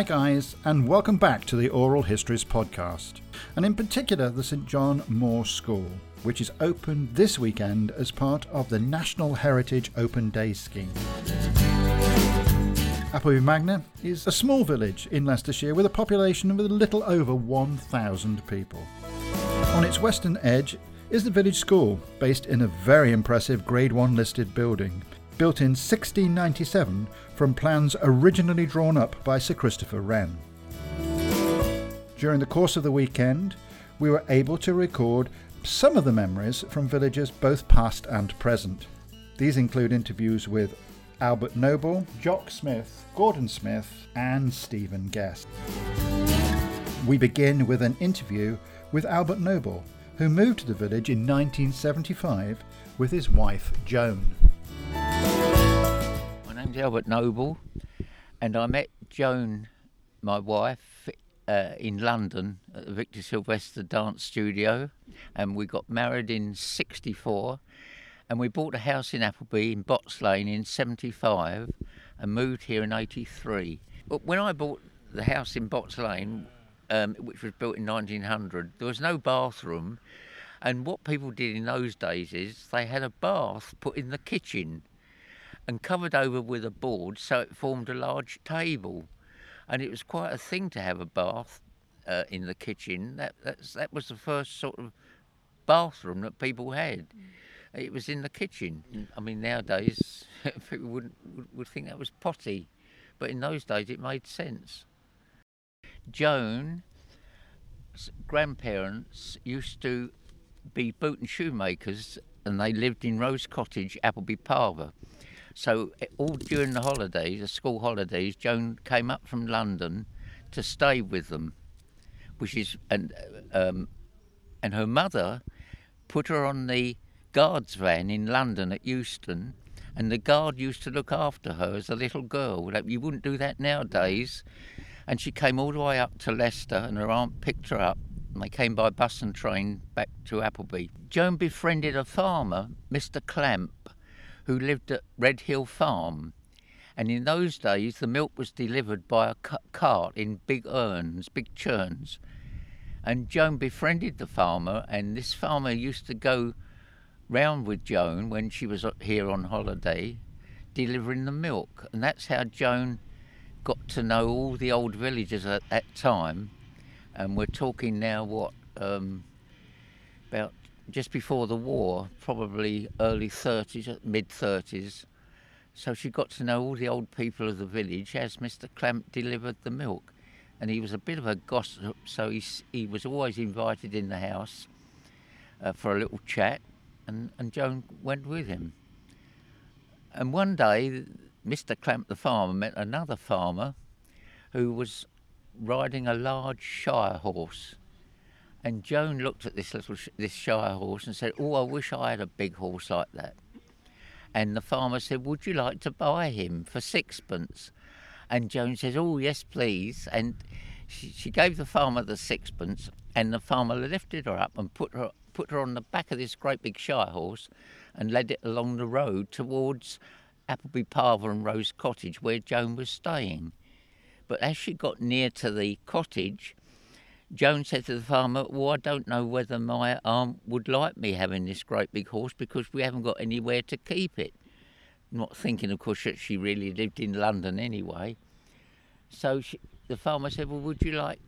Hi, guys, and welcome back to the Oral Histories podcast, and in particular the Sir John Moore School, which is open this weekend as part of the National Heritage Open Day scheme. Appleby Magna is a small village in Leicestershire with a population of a little over 1,000 people. On its western edge is the village school, based in a very impressive Grade 1 listed building, built in 1697 from plans originally drawn up by Sir Christopher Wren. During the course of the weekend, we were able to record some of the memories from villagers both past and present. These include interviews with Albert Noble, Jock Smith, Gordon Smith, and Stephen Guest. We begin with an interview with Albert Noble, who moved to the village in 1975 with his wife Joan. Name's Albert Noble, and I met Joan, my wife, uh, in London at the Victor Silvester Dance Studio, and we got married in '64 and we bought a house in Appleby in Botts Lane in 75 and moved here in 83. But when I bought the house in Botts Lane, um, which was built in 1900, there was no bathroom. And what people did in those days is they had a bath put in the kitchen and covered over with a board so it formed a large table. And it was quite a thing to have a bath uh, in the kitchen. That, that was the first sort of bathroom that people had. Mm. It was in the kitchen. I mean, nowadays people wouldn't would think that was potty, but in those days it made sense. Joan's grandparents used to be boot and shoemakers, and they lived in Rose Cottage, Appleby Parva. So eh, all during the holidays, the school holidays, Joan came up from London to stay with them, which is and um, and her mother put her on the guard's van in London at Euston, and the guard used to look after her as a little girl. You wouldn't do that nowadays. And she came all the way up to Leicester, and her aunt picked her up. And they came by bus and train back to Appleby. Joan befriended a farmer, Mr. Clamp, who lived at Red Hill Farm. And in those days, the milk was delivered by a cart in big urns, big churns. And Joan befriended the farmer, and this farmer used to go round with Joan when she was here on holiday, delivering the milk, and that's how Joan got to know all the old villagers at that time. And we're talking now what um, about just before the war, probably early 30s, mid 30s. So she got to know all the old people of the village as Mr. Clamp delivered the milk. And he was a bit of a gossip, so he, he was always invited in the house uh, for a little chat and, and Joan went with him. And one day, Mr. Clamp the farmer met another farmer who was riding a large Shire horse. And Joan looked at this little sh- this Shire horse and said, "Oh, I wish I had a big horse like that." And the farmer said, "Would you like to buy him for sixpence?" And Joan says, "Oh, yes, please." And she, she gave the farmer the sixpence, and the farmer lifted her up and put her put her on the back of this great big Shire horse and led it along the road towards Appleby Parva and Rose Cottage where Joan was staying. But as she got near to the cottage, Joan said to the farmer, Well, I don't know whether my aunt would like me having this great big horse because we haven't got anywhere to keep it. Not thinking, of course, that she really lived in London anyway. So she, the farmer said, Well, would you like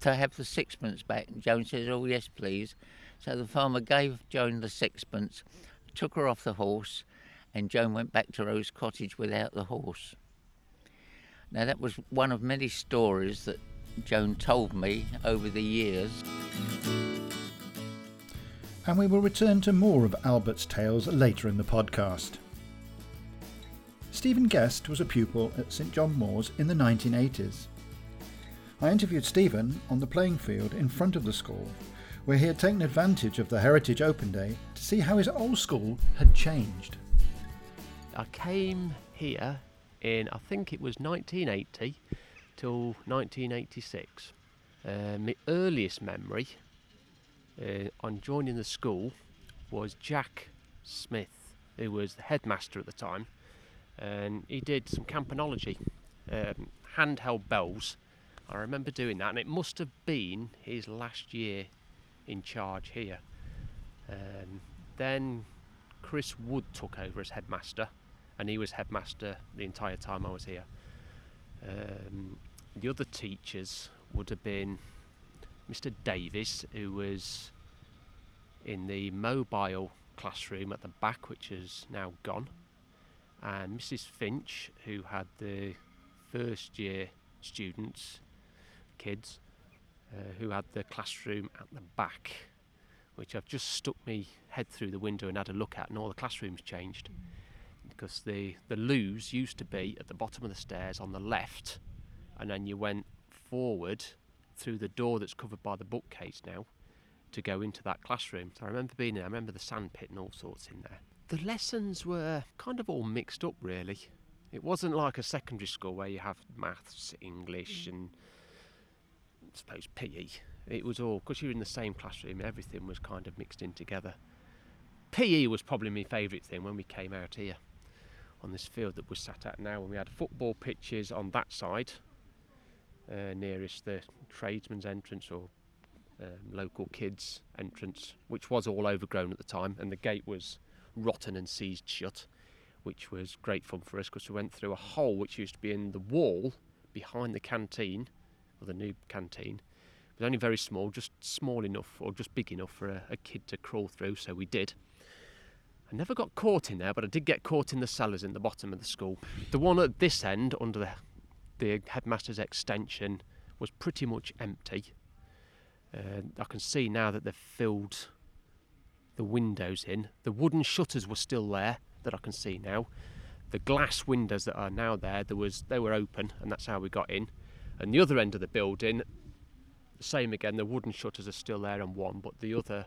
to have the sixpence back? And Joan says, Oh, yes, please. So the farmer gave Joan the sixpence, took her off the horse, and Joan went back to Rose Cottage without the horse. Now, that was one of many stories that Joan told me over the years. And we will return to more of Albert's tales later in the podcast. Stephen Guest was a pupil at Sir John Moores in the 1980s. I interviewed Stephen on the playing field in front of the school where he had taken advantage of the Heritage Open Day to see how his old school had changed. I came here in, I think it was 1980 till 1986. Uh, my earliest memory uh, on joining the school was Jack Smith, who was the headmaster at the time, and he did some campanology, um, handheld bells. I remember doing that, and it must have been his last year in charge here. Um, then Chris Wood took over as headmaster, and he was headmaster the entire time I was here. Um, the other teachers would have been Mr. Davis, who was in the mobile classroom at the back, which is now gone, and Mrs. Finch, who had the first year students, kids, uh, who had the classroom at the back, which I've just stuck my head through the window and had a look at, and all the classrooms changed. Because the, the loos used to be at the bottom of the stairs on the left, and then you went forward through the door that's covered by the bookcase now to go into that classroom. So I remember being there, I remember the sandpit and all sorts in there. The lessons were kind of all mixed up, really. It wasn't like a secondary school where you have maths, English, mm. and I suppose PE. It was all, because you're in the same classroom, everything was kind of mixed in together. PE was probably my favourite thing when we came out here on this field that we're sat at now, when we had football pitches on that side, uh, nearest the tradesman's entrance or um, local kids' entrance, which was all overgrown at the time, and the gate was rotten and seized shut, which was great fun for us because we went through a hole which used to be in the wall behind the canteen, or the new canteen. It was only very small, just small enough or just big enough for a, a kid to crawl through, so we did. I never got caught in there, but I did get caught in the cellars in the bottom of the school. The one at this end, under the, the headmaster's extension, was pretty much empty. Uh, I can see now that they've filled the windows in. The wooden shutters were still there that I can see now. The glass windows that are now there, there was they were open, and that's how we got in. And the other end of the building, same again. The wooden shutters are still there and one, but the other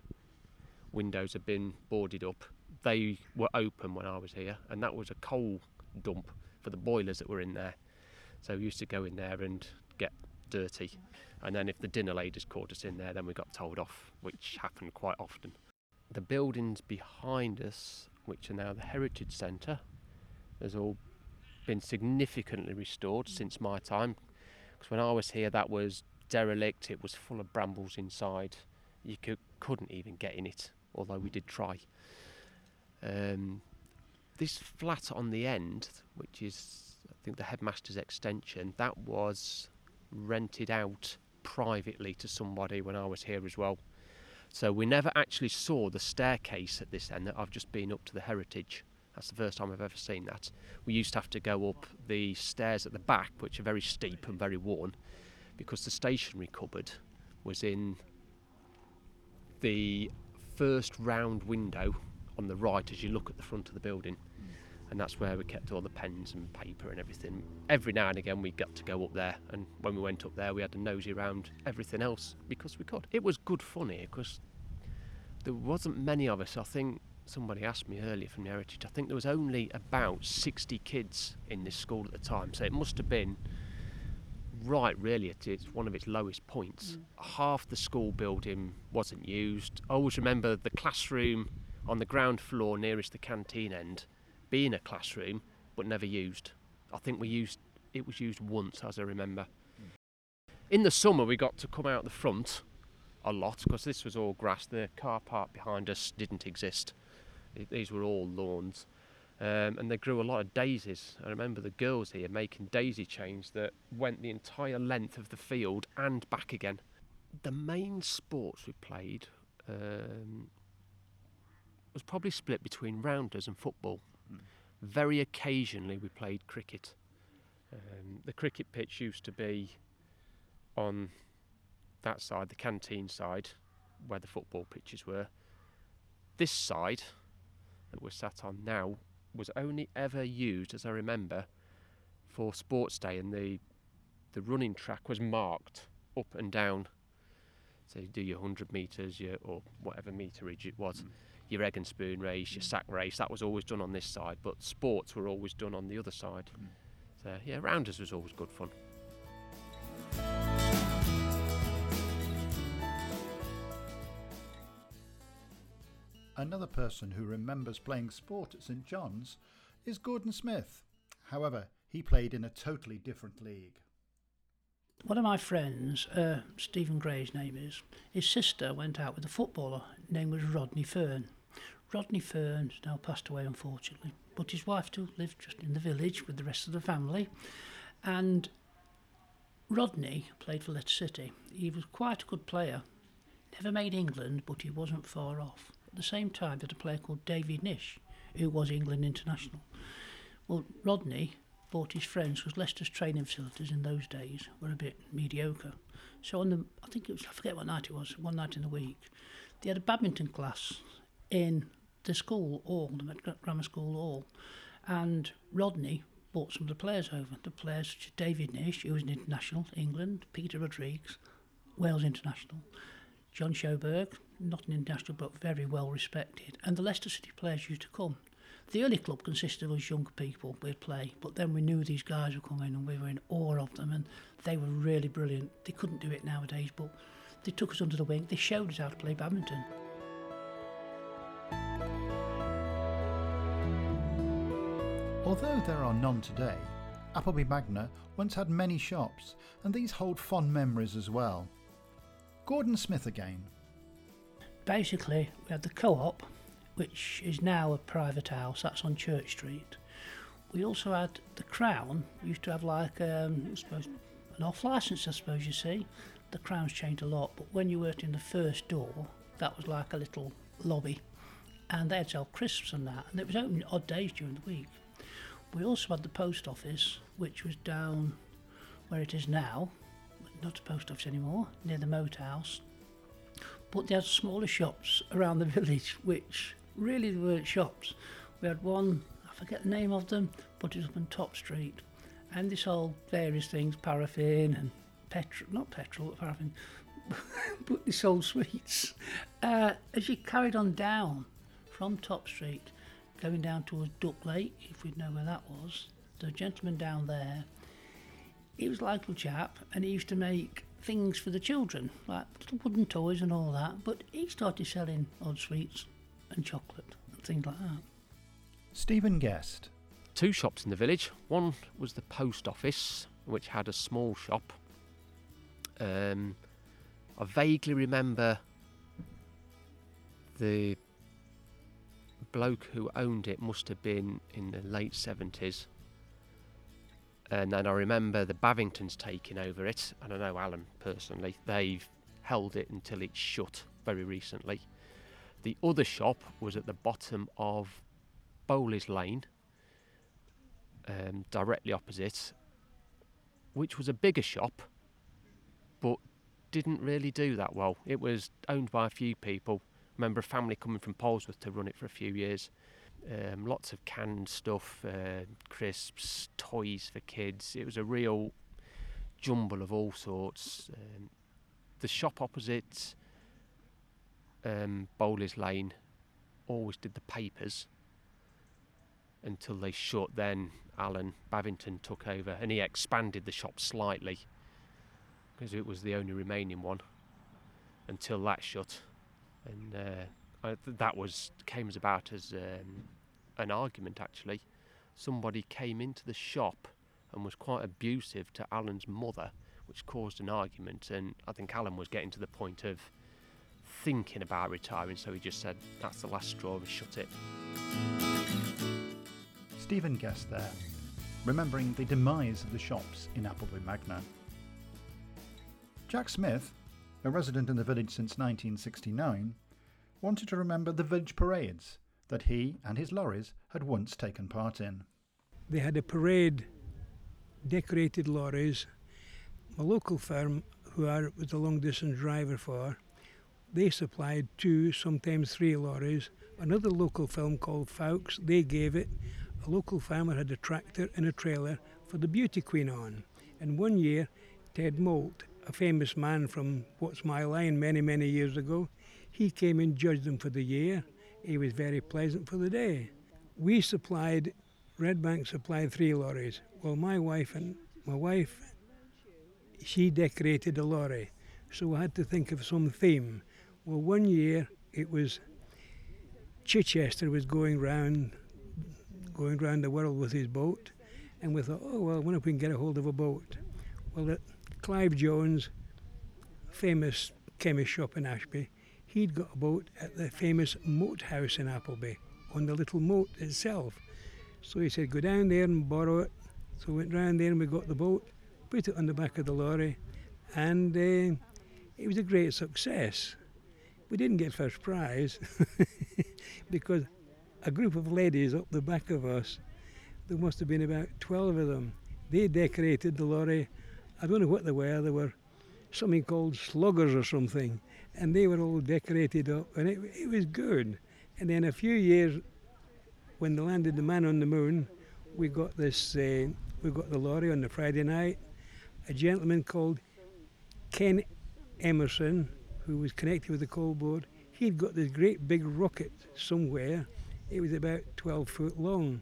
windows have been boarded up. They were open when I was here, and that was a coal dump for the boilers that were in there. So we used to go in there and get dirty. And then if the dinner ladies caught us in there, then we got told off, which happened quite often. The buildings behind us, which are now the Heritage Centre, has all been significantly restored since my time. Because when I was here, that was derelict. It was full of brambles inside. You could, couldn't even get in it, although we did try. Um, this flat on the end, which is think the headmaster's extension, that was rented out privately to somebody when I was here as well. So we never actually saw the staircase at this end. That I've just been up to the heritage. That's the first time I've ever seen that. We used to have to go up the stairs at the back, which are very steep and very worn, because the stationery cupboard was in the first round window on the right as you look at the front of the building and that's where we kept all the pens and paper and everything. Every now and again we got to go up there, and when we went up there, we had to nosy around everything else because we could. It was good fun here because there wasn't many of us. I think somebody asked me earlier from the Heritage. I think there was only about 60 kids in this school at the time, so it must have been right really at its one of its lowest points. Mm. Half the school building wasn't used. I always remember the classroom on the ground floor nearest the canteen end being a classroom but never used. I think we used it was used once as I remember. In the summer we got to come out the front a lot because this was all grass. The car park behind us didn't exist. These were all lawns. Um, and they grew a lot of daisies. I remember the girls here making daisy chains that went the entire length of the field and back again. The main sports we played um, was probably split between rounders and football. Very occasionally we played cricket. Um, the cricket pitch used to be on that side, the canteen side, where the football pitches were. This side that we're sat on now was only ever used, as I remember, for sports day, and the the running track was marked up and down. So you do your hundred meters, your or whatever meterage it was. Mm your egg and spoon race, your sack race, that was always done on this side, but sports were always done on the other side. Mm. So yeah, rounders was always good fun. Another person who remembers playing sport at Sir John's is Gordon Smith. However, he played in a totally different league. One of my friends, uh, Stephen Gray's name is, his sister went out with a footballer. His name was Rodney Fern. Rodney Fern's now passed away, unfortunately, but his wife still lived just in the village with the rest of the family. And Rodney played for Leicester City. He was quite a good player. Never made England, but he wasn't far off. At the same time, there's a player called David Nish, who was England international. Well, Rodney bought his friends because Leicester's training facilities in those days were a bit mediocre. So on the, I think it was, I forget what night it was, one night in the week, they had a badminton class in the school all, the grammar school all. and Rodney brought some of the players over. The players such as David Nish, who was an international, England, Peter Rodrigues, Wales international, John Sjoberg, not an international but very well respected, and the Leicester City players used to come. The early club consisted of us young people we'd play, but then we knew these guys were coming and we were in awe of them and they were really brilliant. They couldn't do it nowadays, but they took us under the wing, they showed us how to play badminton. Although there are none today, Appleby Magna once had many shops, and these hold fond memories as well. Gordon Smith again. Basically, we had the co op, which is now a private house, that's on Church Street. We also had the Crown, we used to have like um, suppose, an off licence, I suppose you see. The Crown's changed a lot, but when you worked in the first door, that was like a little lobby, and they'd sell crisps and that, and it was open odd days during the week. We also had the post office, which was down where it is now, not a post office anymore, near the moat house. But they had smaller shops around the village, which really weren't shops. We had one, I forget the name of them, but it was up on Top Street. And they sold various things, paraffin and petrol, not petrol, paraffin, but they sold sweets. Uh, as you carried on down from Top Street, going down towards Duck Lake, if we know where that was, the gentleman down there he was like a chap and he used to make things for the children, like little wooden toys and all that. But he started selling odd sweets and chocolate and things like that. Stephen Guest. Two shops in the village. One was the post office, which had a small shop. Um, I vaguely remember the bloke who owned it must have been in the late 70s and then I remember the Bavingtons taking over it, and I know Alan personally, they've held it until it's shut very recently. The other shop was at the bottom of Bowleys Lane, um, directly opposite, which was a bigger shop, but didn't really do that well. It was owned by a few people. I remember a family coming from Polesworth to run it for a few years. Um, lots of canned stuff, uh, crisps, toys for kids. It was a real jumble of all sorts. Um, the shop opposite um, Bowleys Lane always did the papers until they shut. Then Alan Bavington took over and he expanded the shop slightly because it was the only remaining one until that shut. And uh, uh, that was came about as um, an argument actually. Somebody came into the shop and was quite abusive to Alan's mother, which caused an argument. And I think Alan was getting to the point of thinking about retiring, so he just said, "That's the last straw. We shut it." Stephen Guest there, remembering the demise of the shops in Appleby Magna. Jack Smith, a resident in the village since 1969, wanted to remember the village parades that he and his lorries had once taken part in. They had a parade, decorated lorries. A local firm, who I was a long distance driver for, they supplied two, sometimes three lorries. Another local firm called Fowkes, they gave it. A local farmer had a tractor and a trailer for the Beauty Queen on. And one year, Ted Moult, a famous man from What's My Line many, many years ago, he came and judged them for the year. He was very pleasant for the day. We supplied, Red Bank supplied three lorries. Well, my wife and my wife, she decorated a lorry, so we had to think of some theme. Well, one year it was Chichester was going round, going round the world with his boat, and we thought, oh well, I wonder if we can get a hold of a boat. Well, Clive Jones, famous chemist shop in Ashby, he'd got a boat at the famous moat house in Appleby on the little moat itself. So he said, go down there and borrow it. So we went round there and we got the boat, put it on the back of the lorry, and uh, it was a great success. We didn't get first prize because a group of ladies up the back of us, there must have been about 12 of them, they decorated the lorry. I don't know what they were, they were something called sluggers or something, and they were all decorated up, and it, it was good. And then a few years, when they landed the man on the moon, we got this, uh, we got the lorry on the Friday night. A gentleman called Ken Emerson, who was connected with the coal board, he'd got this great big rocket somewhere. It was about 12 foot long.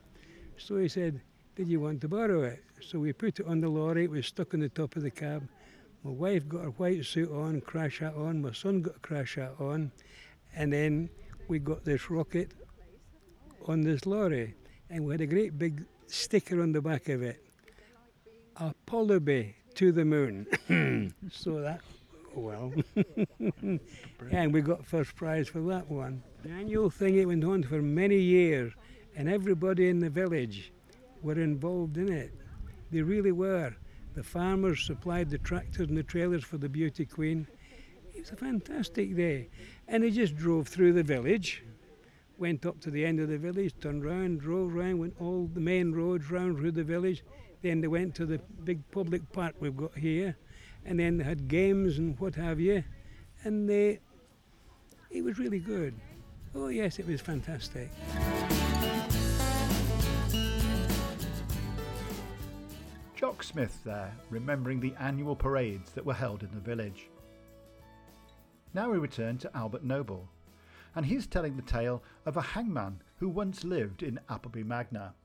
So he said, Did you want to borrow it? So we put it on the lorry, it was stuck on the top of the cab. My wife got her white suit on, crash hat on, my son got a crash hat on, and then we got this rocket on this lorry, and we had a great big sticker on the back of it Apollo Bay to the moon. so that, oh, well, and we got first prize for that one. The annual thing, it went on for many years, and everybody in the village were involved in it. They really were. The farmers supplied the tractors and the trailers for the Beauty Queen. It was a fantastic day. And they just drove through the village, went up to the end of the village, turned round, drove round, went all the main roads round through the village. Then they went to the big public park we've got here, and then they had games and what have you. And they, it was really good. Oh, yes, it was fantastic. Jock Smith there, remembering the annual parades that were held in the village. Now we return to Albert Noble, and he's telling the tale of a hangman who once lived in Appleby Magna.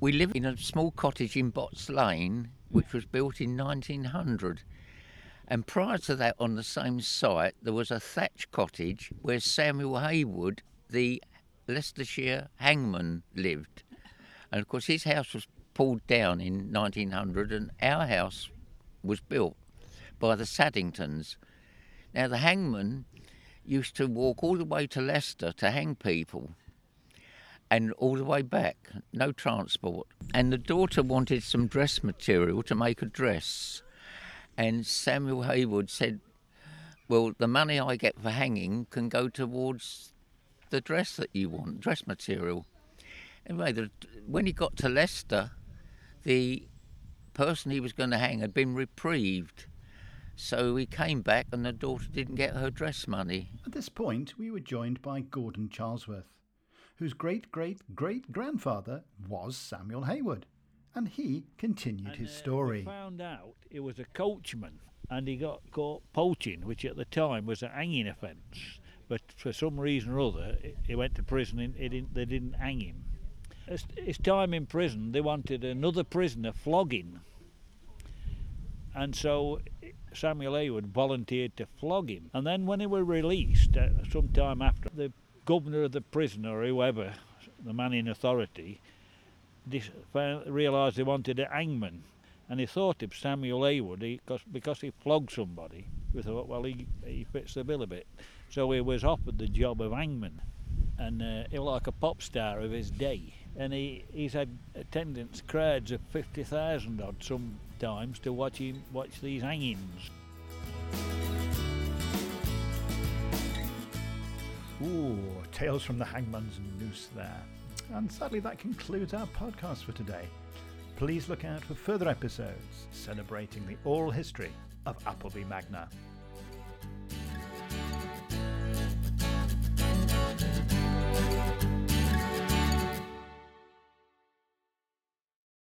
We live in a small cottage in Botts Lane, which was built in 1900. And prior to that, on the same site, there was a thatch cottage where Samuel Haywood, the Leicestershire hangman, lived. And of course, his house was pulled down in 1900 and our house was built by the Saddingtons. Now, the hangman used to walk all the way to Leicester to hang people and all the way back, no transport. And the daughter wanted some dress material to make a dress. And Samuel Haywood said, Well, the money I get for hanging can go towards the dress that you want, dress material. Anyway, the, when he got to Leicester, the person he was going to hang had been reprieved. So he came back and the daughter didn't get her dress money. At this point, we were joined by Gordon Charlesworth, whose great great great grandfather was Samuel Haywood, and he continued And, his uh, story. We found out it was a coachman and he got caught poaching, which at the time was a hanging offence. But for some reason or other, he- he went to prison and he didn't, they didn't hang him. His, time in prison, they wanted another prisoner flogging. And so Samuel Haywood volunteered to flog him. And then when he was released, uh, some time after, the governor of the prison or whoever, the man in authority, realised they wanted a hangman. And he thought of Samuel Haywood he, cause, because he flogged somebody. We thought, well, he, he fits the bill a bit. So he was offered the job of hangman. And uh, he was like a pop star of his day. And he, he's had attendance crowds of 50,000 odd sometimes to watch him watch these hangings. Ooh, tales from the hangman's noose there. And sadly, that concludes our podcast for today. Please look out for further episodes celebrating the oral history of Appleby Magna.